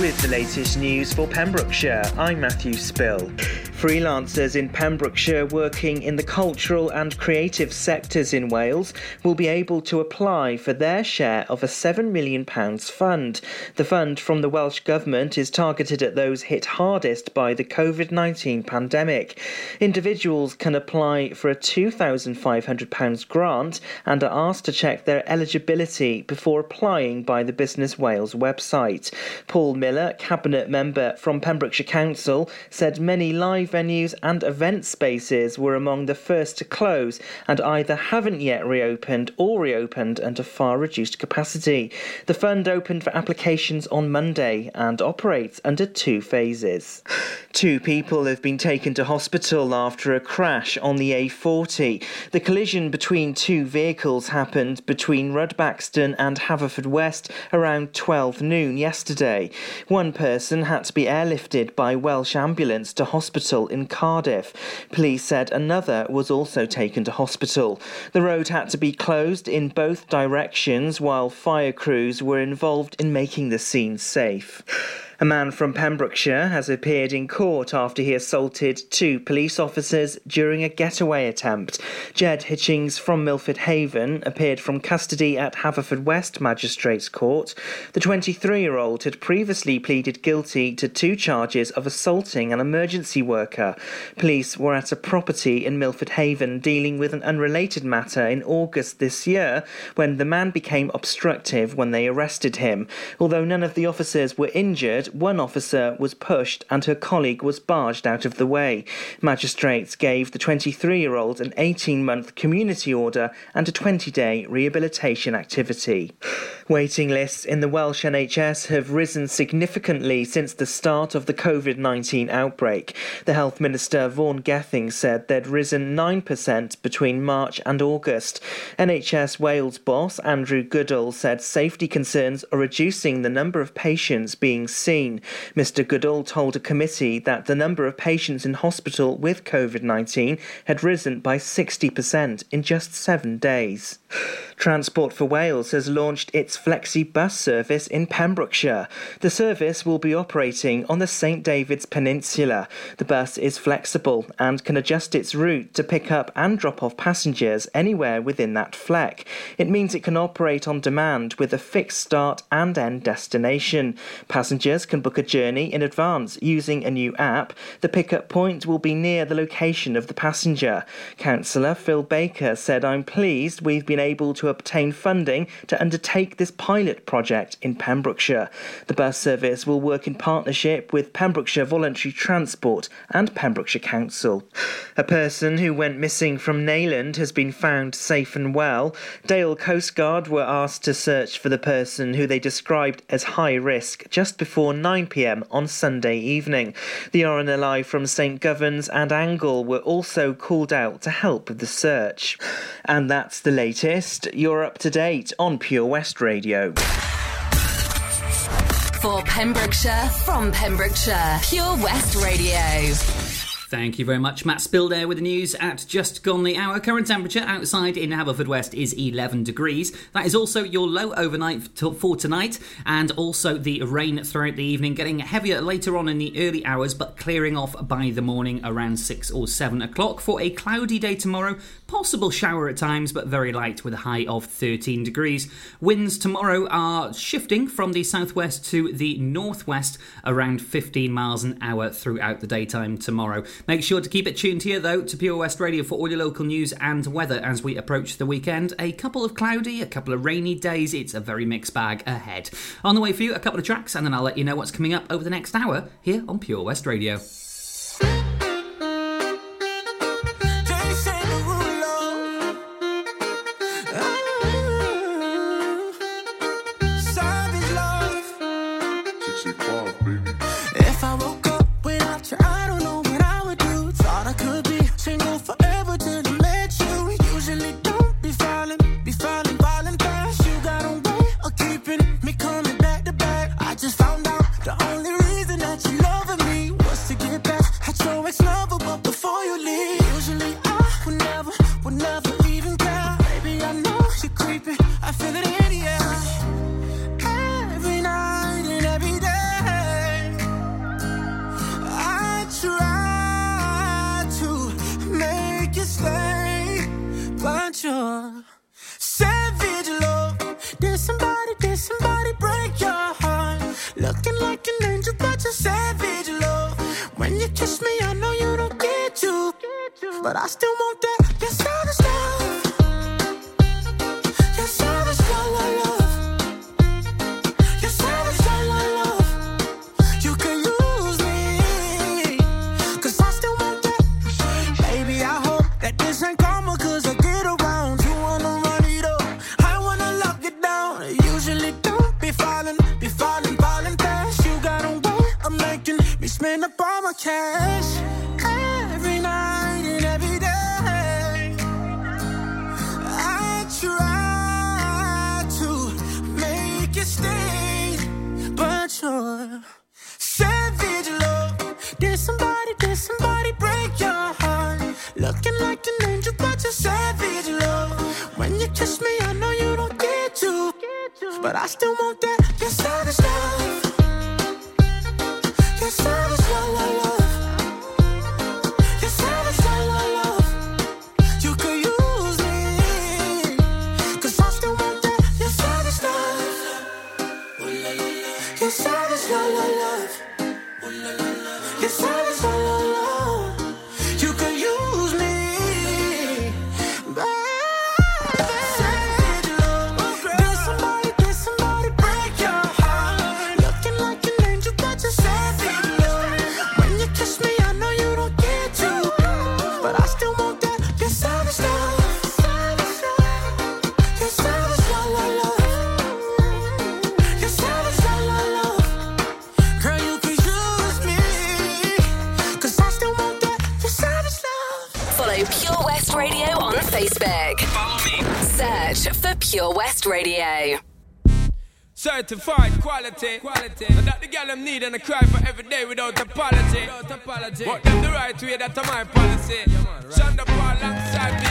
With the latest news for Pembrokeshire, I'm Matthew Spill. Freelancers in Pembrokeshire working in the cultural and creative sectors in Wales will be able to apply for their share of a £7 million fund. The fund from the Welsh Government is targeted at those hit hardest by the COVID 19 pandemic. Individuals can apply for a £2,500 grant and are asked to check their eligibility before applying by the Business Wales website. Paul Miller, Cabinet member from Pembrokeshire Council, said many live venues and event spaces were among the first to close and either haven't yet reopened or reopened under far reduced capacity. The fund opened for applications on Monday and operates under two phases. Two people have been taken to hospital after a crash on the A40. The collision between two vehicles happened between Rudbaxton and Haverfordwest around 12 noon yesterday. One person had to be airlifted by Welsh ambulance to hospital hospital in Cardiff. Police said another was also taken to hospital. The road had to be closed in both directions while fire crews were involved in making the scene safe. A man from Pembrokeshire has appeared in court after he assaulted two police officers during a getaway attempt. Jed Hitchings from Milford Haven appeared from custody at Haverfordwest Magistrates Court. The 23 year old had previously pleaded guilty to two charges of assaulting an emergency worker. Police were at a property in Milford Haven dealing with an unrelated matter in August this year when the man became obstructive when they arrested him. Although none of the officers were injured, one officer was pushed and her colleague was barged out of the way. Magistrates gave the 23 year old an 18 month community order and a 20 day rehabilitation activity. Waiting lists in the Welsh NHS have risen significantly since the start of the COVID 19 outbreak. The Health Minister Vaughan Gething said they'd risen 9% between March and August. NHS Wales boss Andrew Goodall said safety concerns are reducing the number of patients being seen Mr. Goodall told a committee that the number of patients in hospital with COVID 19 had risen by 60% in just seven days. Transport for Wales has launched its Flexi bus service in Pembrokeshire. The service will be operating on the St David's Peninsula. The bus is flexible and can adjust its route to pick up and drop off passengers anywhere within that fleck. It means it can operate on demand with a fixed start and end destination. Passengers can book a journey in advance using a new app. The pickup point will be near the location of the passenger. Councillor Phil Baker said, I'm pleased we've been able to obtain funding to undertake this pilot project in Pembrokeshire. The bus service will work in partnership with Pembrokeshire Voluntary Transport and Pembrokeshire Council. A person who went missing from Neyland has been found safe and well. Dale Coast Guard were asked to search for the person who they described as high risk just before 9pm on Sunday evening. The RNLI from St Govan's and Angle were also called out to help with the search. And that's the latest. You're up to date on Pure West Radio. For Pembrokeshire, from Pembrokeshire, Pure West Radio. Thank you very much, Matt Spill there with the news at just gone the hour. Current temperature outside in Haverfordwest is 11 degrees. That is also your low overnight for tonight, and also the rain throughout the evening, getting heavier later on in the early hours, but clearing off by the morning around 6 or 7 o'clock for a cloudy day tomorrow. Possible shower at times, but very light with a high of 13 degrees. Winds tomorrow are shifting from the southwest to the northwest around 15 miles an hour throughout the daytime tomorrow. Make sure to keep it tuned here, though, to Pure West Radio for all your local news and weather as we approach the weekend. A couple of cloudy, a couple of rainy days. It's a very mixed bag ahead. On the way for you, a couple of tracks, and then I'll let you know what's coming up over the next hour here on Pure West Radio. karma cause But I still want that, that southern style Best Radio. Certified quality, quality. And that the girl I'm need and I cry for every day without apology. Without apology. But them the right way, that's my policy. Yeah, man, right. Shonda Paul alongside me.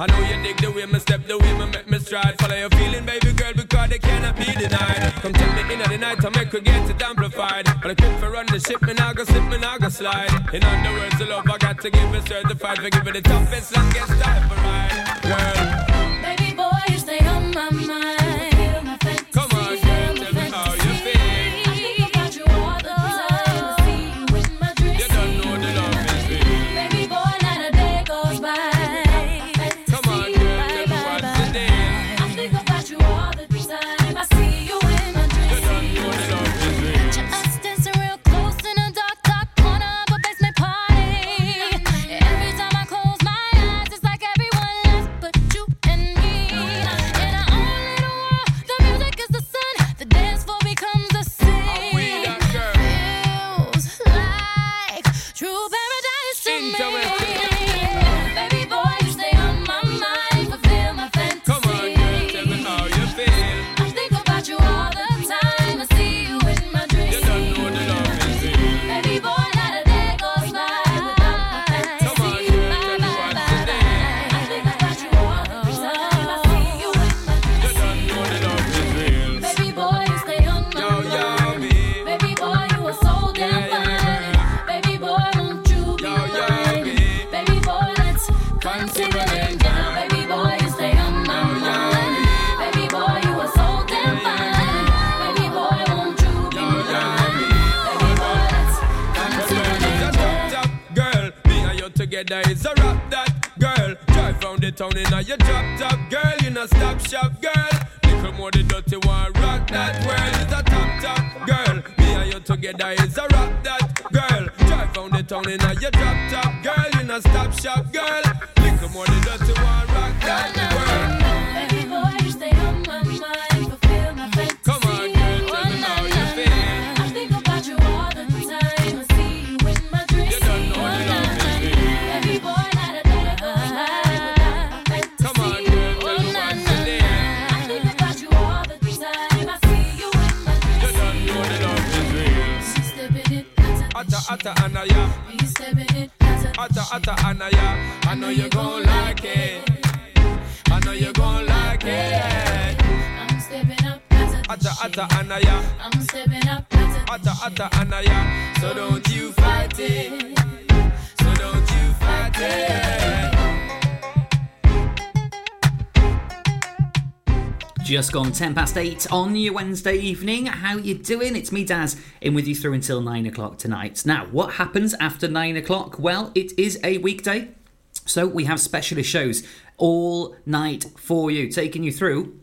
I know you dig the way me step, the way me make me stride. Follow your feeling, baby girl, because they cannot be denied. Come till the in the night, I make her get it amplified. But I quit for run the ship, and I go slip, and I go slide. In other words, the love I got to give is certified. For giving the toughest, longest time for ride. Just gone 10 past 8 on your Wednesday evening. How you doing? It's me, Daz, in with you through until 9 o'clock tonight. Now, what happens after 9 o'clock? Well, it is a weekday, so we have specialist shows all night for you, taking you through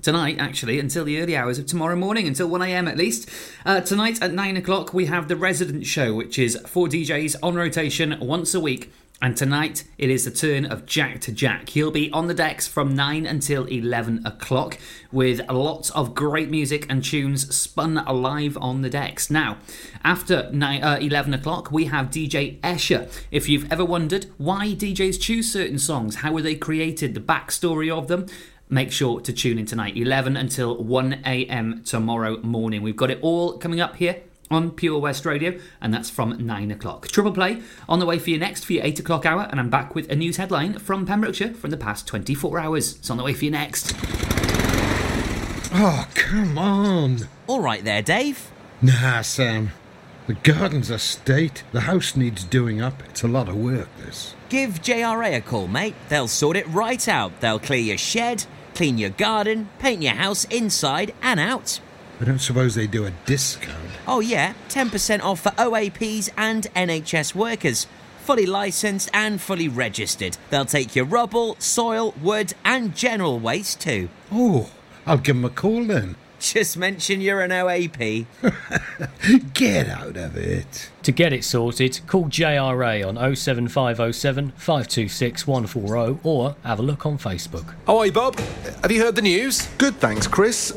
tonight, actually, until the early hours of tomorrow morning, until 1am at least. Uh, tonight at 9 o'clock, we have the Resident Show, which is four DJs on rotation once a week. And tonight, it is the turn of Jack to Jack. He'll be on the decks from 9 until 11 o'clock with lots of great music and tunes spun live on the decks. Now, after 9, uh, 11 o'clock, we have DJ Escher. If you've ever wondered why DJs choose certain songs, how were they created, the backstory of them, make sure to tune in tonight, 11 until 1 a.m. tomorrow morning. We've got it all coming up here on Pure West Radio, and that's from 9 o'clock. Triple play on the way for you next for your 8 o'clock hour, and I'm back with a news headline from Pembrokeshire from the past 24 hours. It's on the way for you next. Oh, come on. All right there, Dave. Nah, Sam. The garden's a state. The house needs doing up. It's a lot of work, this. Give JRA a call, mate. They'll sort it right out. They'll clear your shed, clean your garden, paint your house inside and out. I don't suppose they do a discount. Oh, yeah, 10% off for OAPs and NHS workers. Fully licensed and fully registered. They'll take your rubble, soil, wood, and general waste too. Oh, I'll give them a call then. Just mention you're an OAP. Get out of it. To get it sorted, call JRA on 07507 526 140 or have a look on Facebook. Oh, hey, Bob. Have you heard the news? Good, thanks, Chris.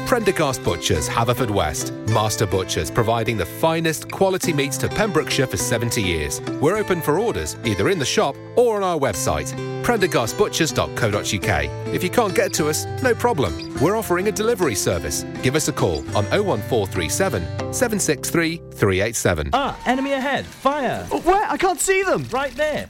Prendergast Butchers, Haverfordwest. Master Butchers, providing the finest quality meats to Pembrokeshire for 70 years. We're open for orders, either in the shop or on our website, prendergastbutchers.co.uk. If you can't get to us, no problem. We're offering a delivery service. Give us a call on 01437 763 387. Ah, enemy ahead. Fire. Where? I can't see them. Right there.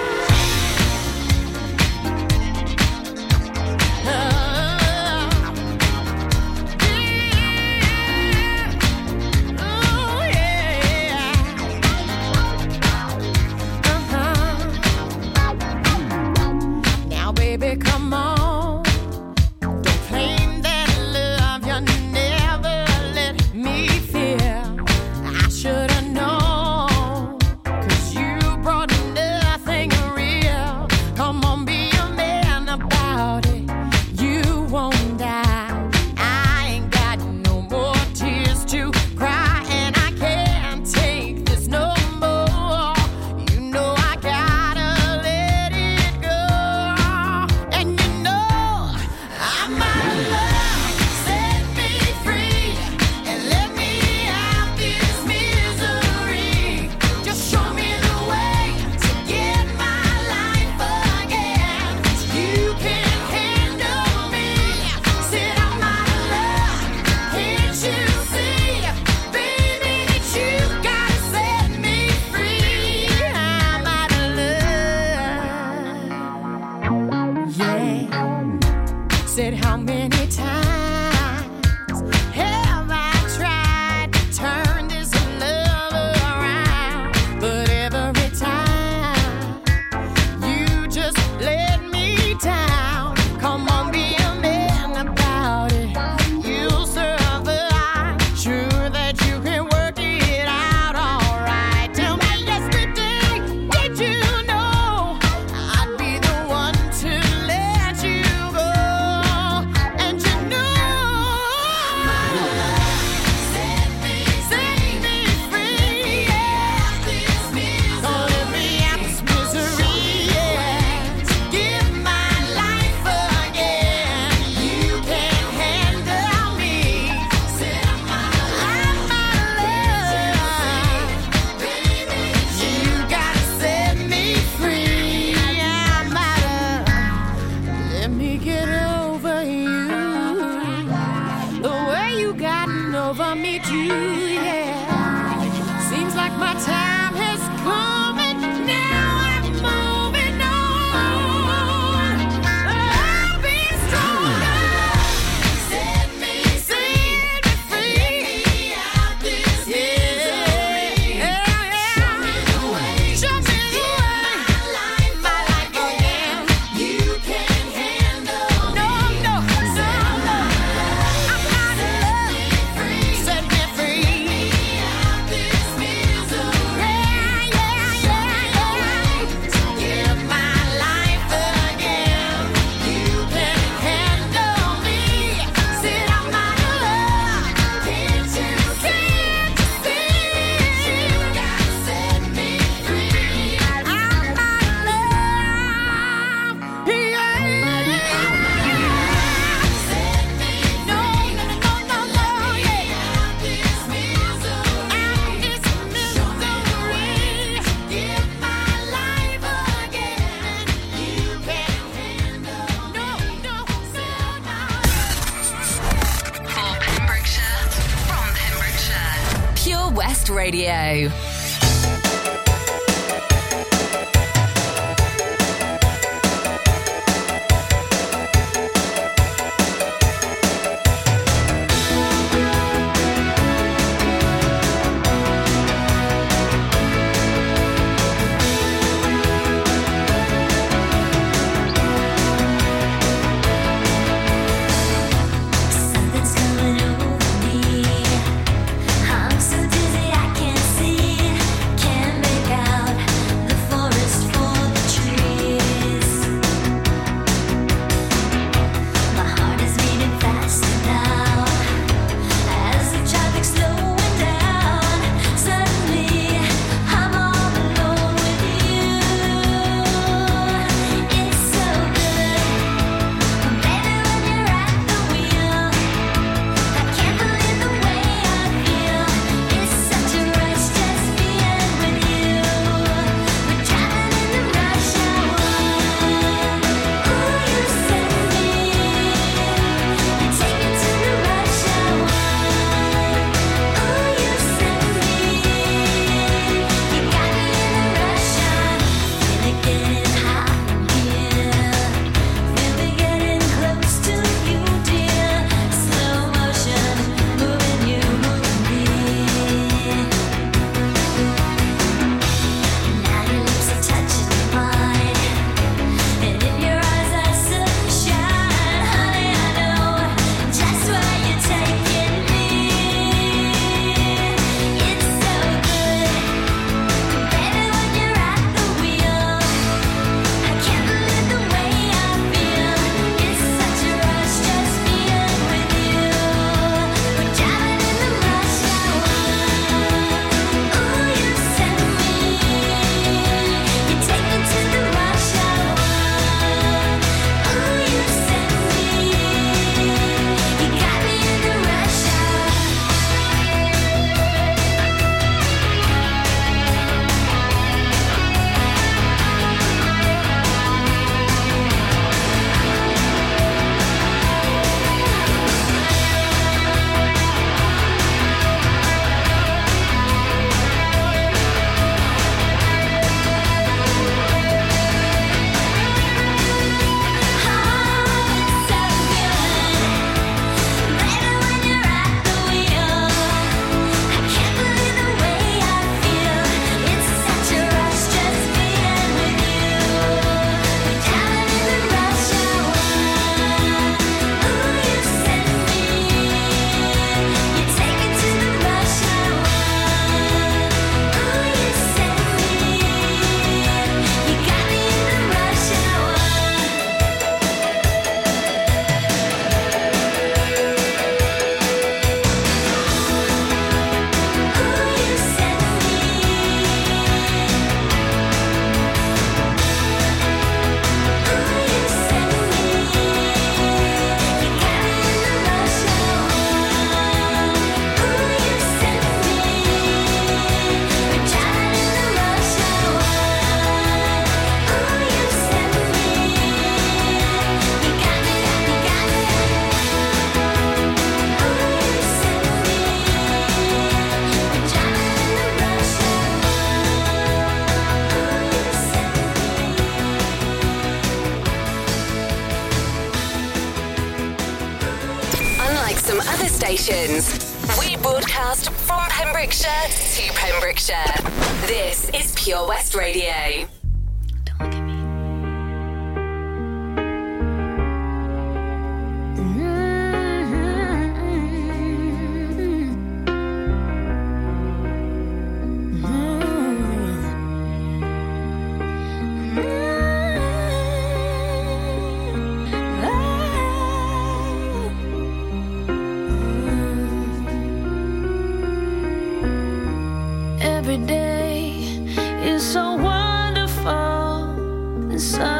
Baby, Every day is so wonderful, and suddenly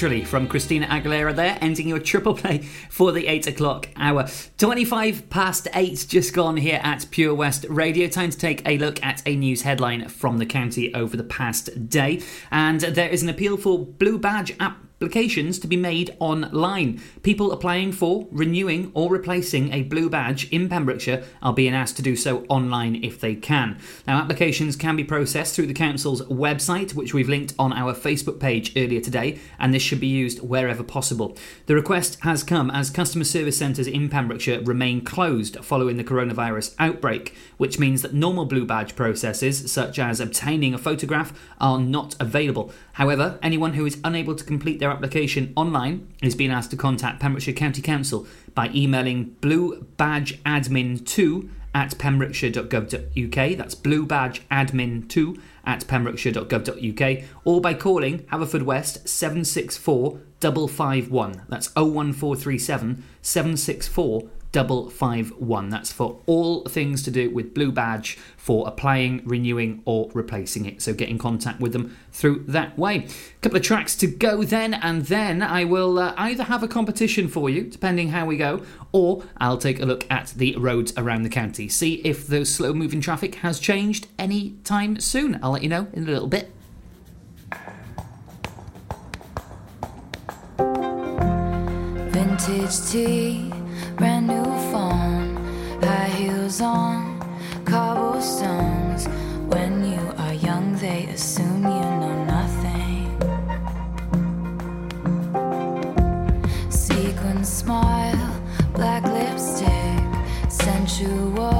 from Christina Aguilera there, ending your triple play for the 8 o'clock hour. 25 past 8 just gone here at Pure West Radio. Time to take a look at a news headline from the county over the past day. And there is an appeal for Blue Badge applications to be made online. People applying for, renewing, or replacing a blue badge in Pembrokeshire are being asked to do so online if they can. Now, applications can be processed through the council's website, which we've linked on our Facebook page earlier today, and this should be used wherever possible. The request has come as customer service centres in Pembrokeshire remain closed following the coronavirus outbreak, which means that normal blue badge processes, such as obtaining a photograph, are not available. However, anyone who is unable to complete their application online is being asked to contact Pembrokeshire County Council by emailing bluebadgeadmin2 at pembrokeshire.gov.uk. That's bluebadgeadmin2 at pembrokeshire.gov.uk or by calling Haverfordwest 764 551. That's 01437 764 551. That's for all things to do with Blue Badge for applying, renewing, or replacing it. So get in contact with them through that way. A couple of tracks to go then, and then I will uh, either have a competition for you, depending how we go, or I'll take a look at the roads around the county, see if the slow moving traffic has changed any time soon. I'll let you know in a little bit. Vintage tea, brand new phone, high heels on, cobblestones. When you are young, they assume you know nothing. Sequin smile, black lipstick, sensual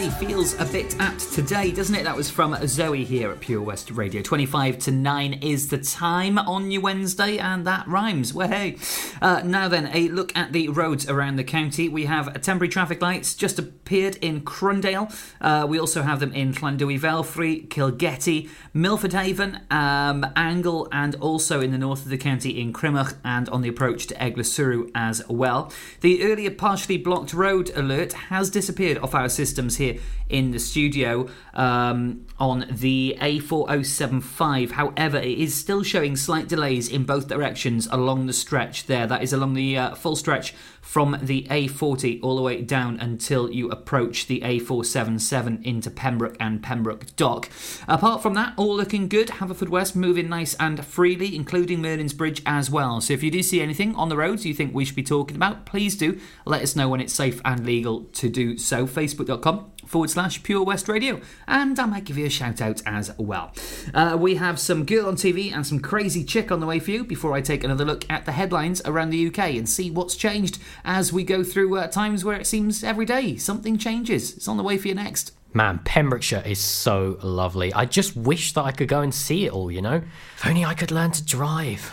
Day feels a bit apt today, doesn't it? That was from Zoe here at Pure West Radio. 25 to 9 is the time on your Wednesday, and that rhymes. Well, hey. Uh, now then, a look at the roads around the county. We have temporary traffic lights just appeared in Crundale. Uh, we also have them in Llanddewi Velfrey, Kilgetty, Milford Haven, um, Angle, and also in the north of the county in Crymych and on the approach to Eglwyswrw as well. The earlier partially blocked road alert has disappeared off our systems here in the studio um, on the A4075. However, it is still showing slight delays in both directions along the stretch there. That is along the uh, full stretch from the A40 all the way down until you approach the A477 into Pembroke and Pembroke Dock. Apart from that, all looking good. Haverfordwest moving nice and freely, including Merlin's Bridge as well. So if you do see anything on the roads you think we should be talking about, please do let us know when it's safe and legal to do so. Facebook.com forward slash Pure West Radio, and I might give you a shout out as well. Uh, we have some girl on TV and some crazy chick on the way for you before I take another look at the headlines around the UK and see what's changed as we go through uh, times where it seems every day something changes. It's on the way for you next. Man, Pembrokeshire is so lovely. I just wish that I could go and see it all, you know? If only I could learn to drive.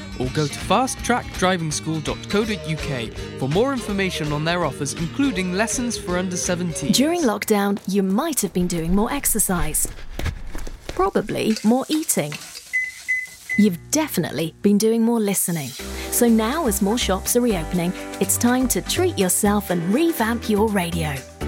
or go to fasttrackdrivingschool.co.uk for more information on their offers, including lessons for under 17. During lockdown, you might have been doing more exercise. Probably more eating. You've definitely been doing more listening. So now, as more shops are reopening, it's time to treat yourself and revamp your radio.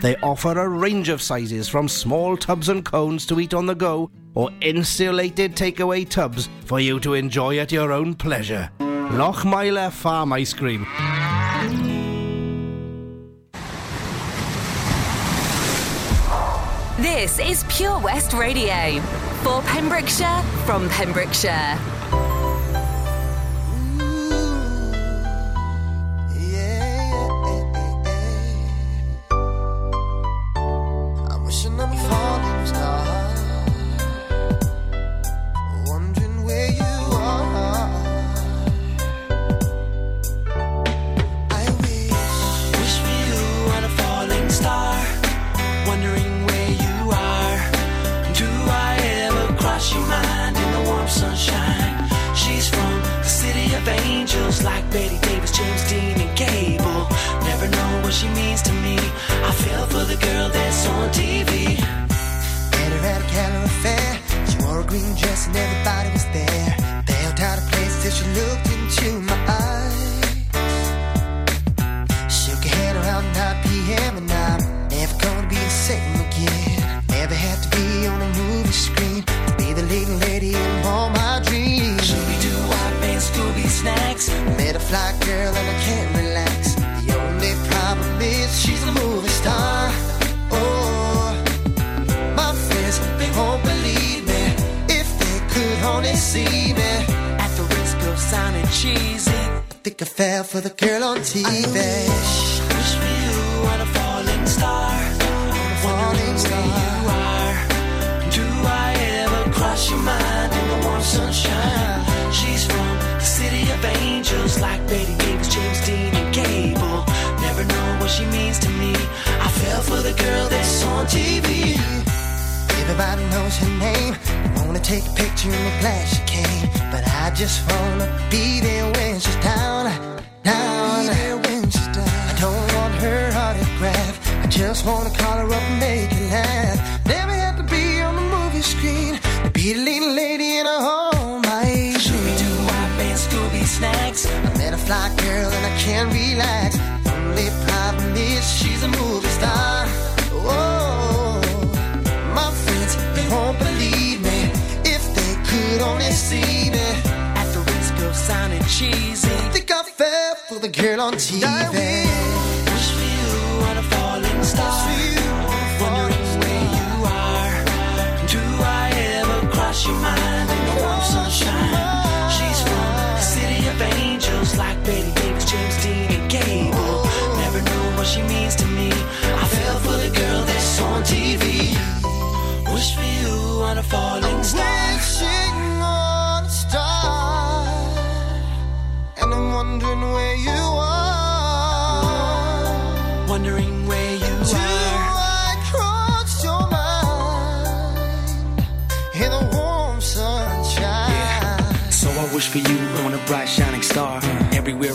They offer a range of sizes from small tubs and cones to eat on the go or insulated takeaway tubs for you to enjoy at your own pleasure. Lochmeyler Farm Ice Cream. This is Pure West Radio for Pembrokeshire from Pembrokeshire. James Dean, for the girl on TV. I wish, wish for you on a falling star. On a falling star. You are. Do I ever cross your mind in the warm sunshine? She's from the city of angels, like Betty Davis, James Dean, and Gable. Never know what she means to me. I fell for the girl that's on TV. Everybody knows her name. I wanna take a picture and I'm glad she came. But I just wanna be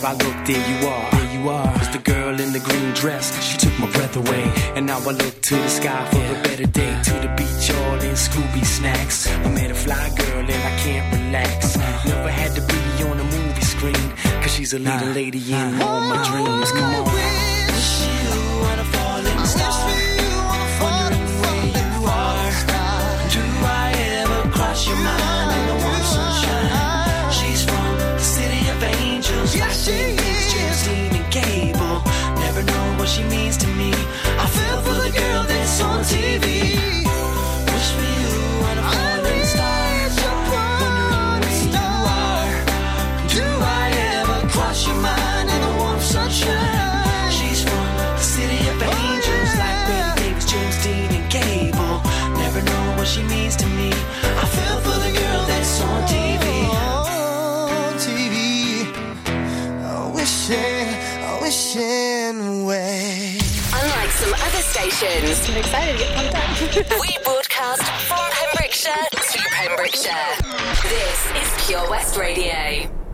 I look there you are. There you are. It's the girl in the green dress. She took my breath away. And now I look to the sky for yeah. a better day. To the beach, all in Scooby snacks. I met a fly girl and I can't relax. Never had to be on a movie screen. Cause she's a leading lady in all my dreams. Come on. I wish you were falling star. what she means to me. I fell for the some other stations. I'm excited to get pumped up. we broadcast from Pembrokeshire to Pembrokeshire. This is Pure West Radio.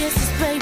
kisses baby.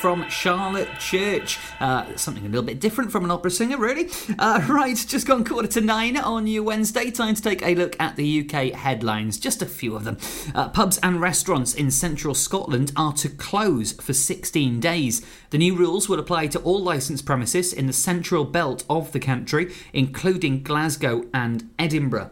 From Charlotte Church. Uh, something a little bit different from an opera singer, really. Uh, right, just gone quarter to nine on your Wednesday. Time to take a look at the UK headlines. Just a few of them. Uh, pubs and restaurants in central Scotland are to close for 16 days. The new rules will apply to all licensed premises in the central belt of the country, including Glasgow and Edinburgh.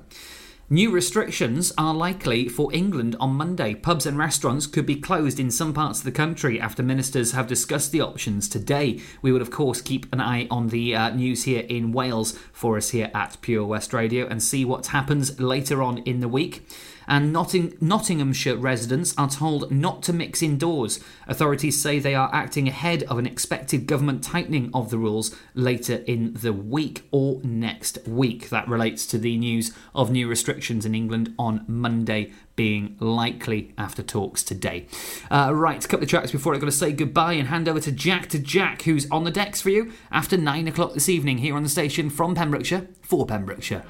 New restrictions are likely for England on Monday. Pubs and restaurants could be closed in some parts of the country after ministers have discussed the options today. We will, of course, keep an eye on the uh, news here in Wales for us here at Pure West Radio and see what happens later on in the week. And Notting- Nottinghamshire residents are told not to mix indoors. Authorities say they are acting ahead of an expected government tightening of the rules later in the week or next week. That relates to the news of new restrictions in England on Monday being likely after talks today. Uh, right, a couple of tracks before I've got to say goodbye and hand over to Jack to Jack, who's on the decks for you after nine o'clock this evening here on the station from Pembrokeshire for Pembrokeshire.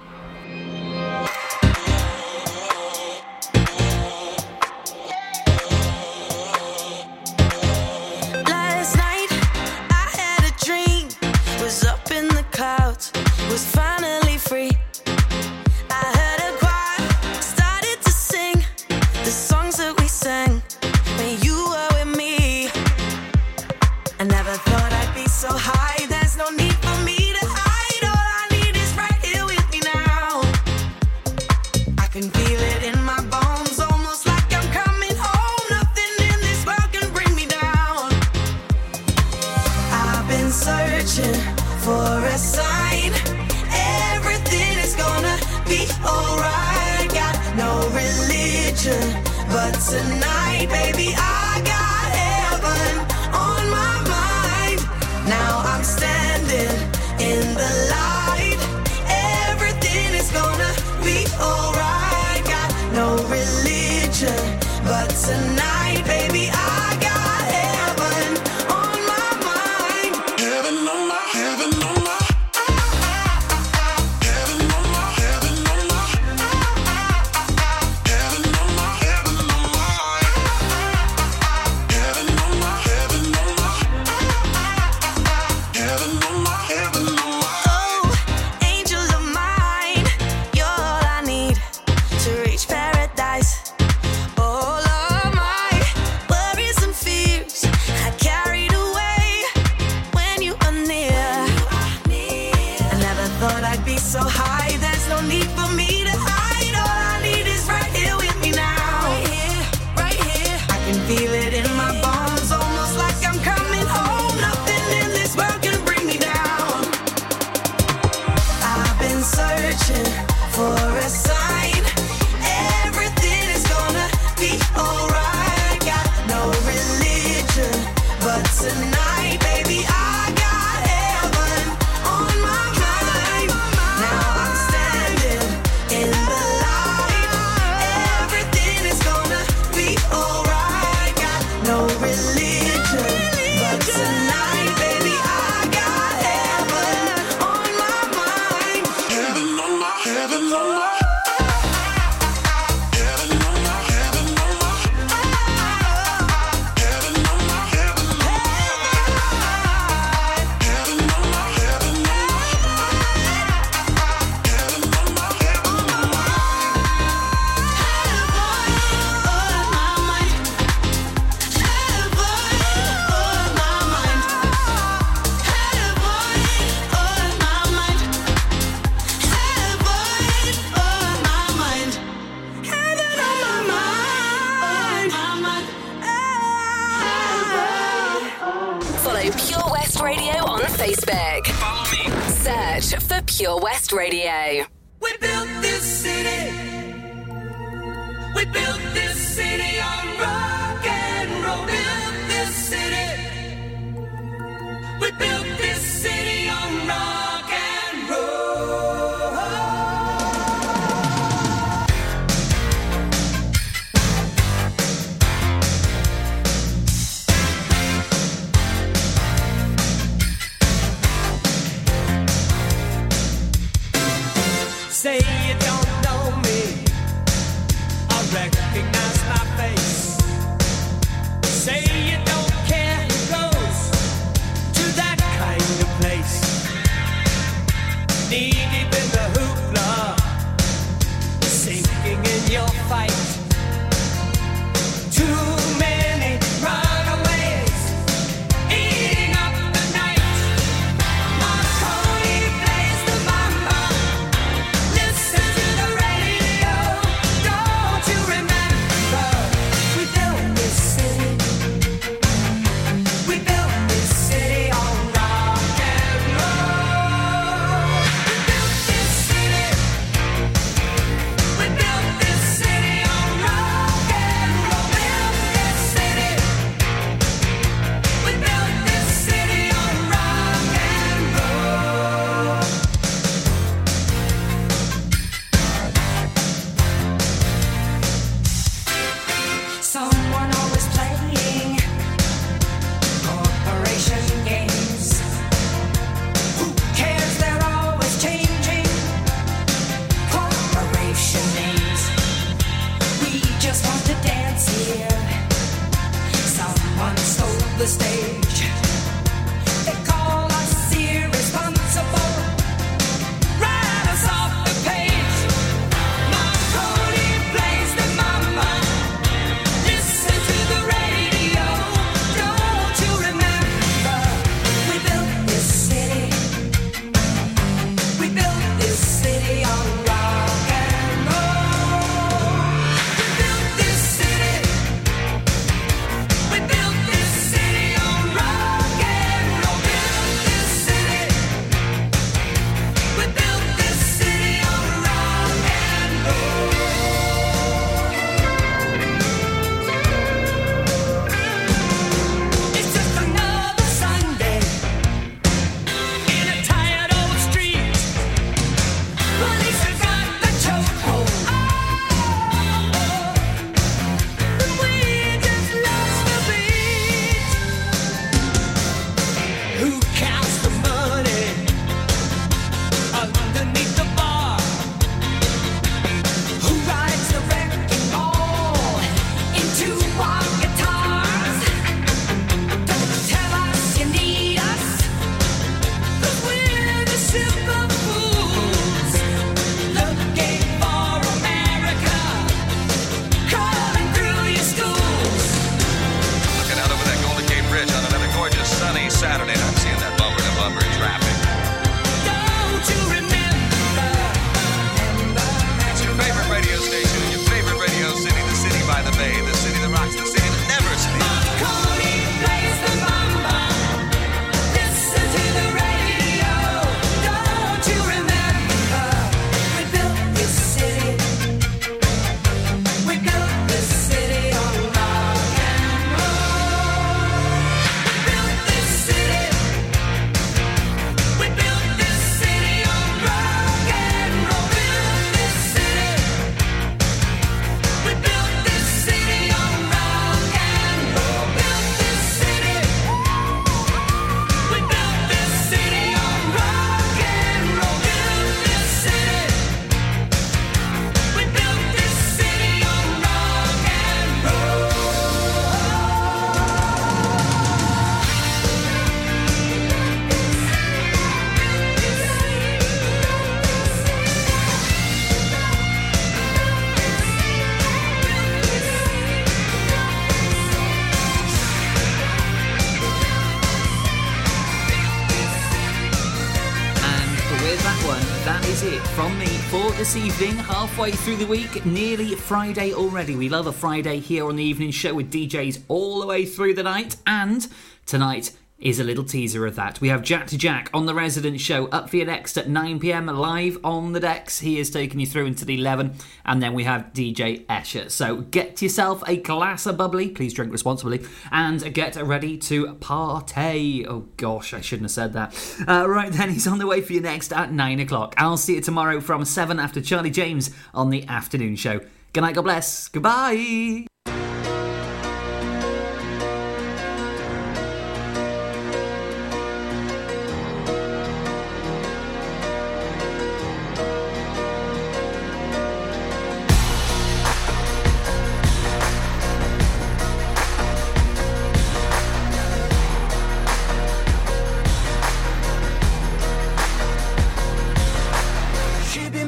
halfway through the week, nearly Friday already. We love a Friday here on the evening show with DJs all the way through the night and tonight is a little teaser of that. We have Jack to Jack on the Resident Show up for you next at 9 pm live on the decks. He is taking you through into the 11, and then we have DJ Escher. So get yourself a glass of bubbly, please drink responsibly, and get ready to party. Oh gosh, I shouldn't have said that. Uh, right then, he's on the way for you next at 9 o'clock. I'll see you tomorrow from 7 after Charlie James on the afternoon show. Good night, God bless, goodbye.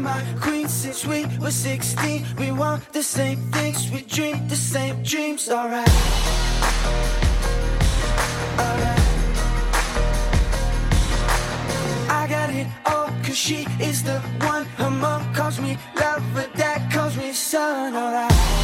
my queen since we were 16. We want the same things, we dream the same dreams, alright. Alright. I got it all, cause she is the one. Her mom calls me lover, dad calls me son, alright.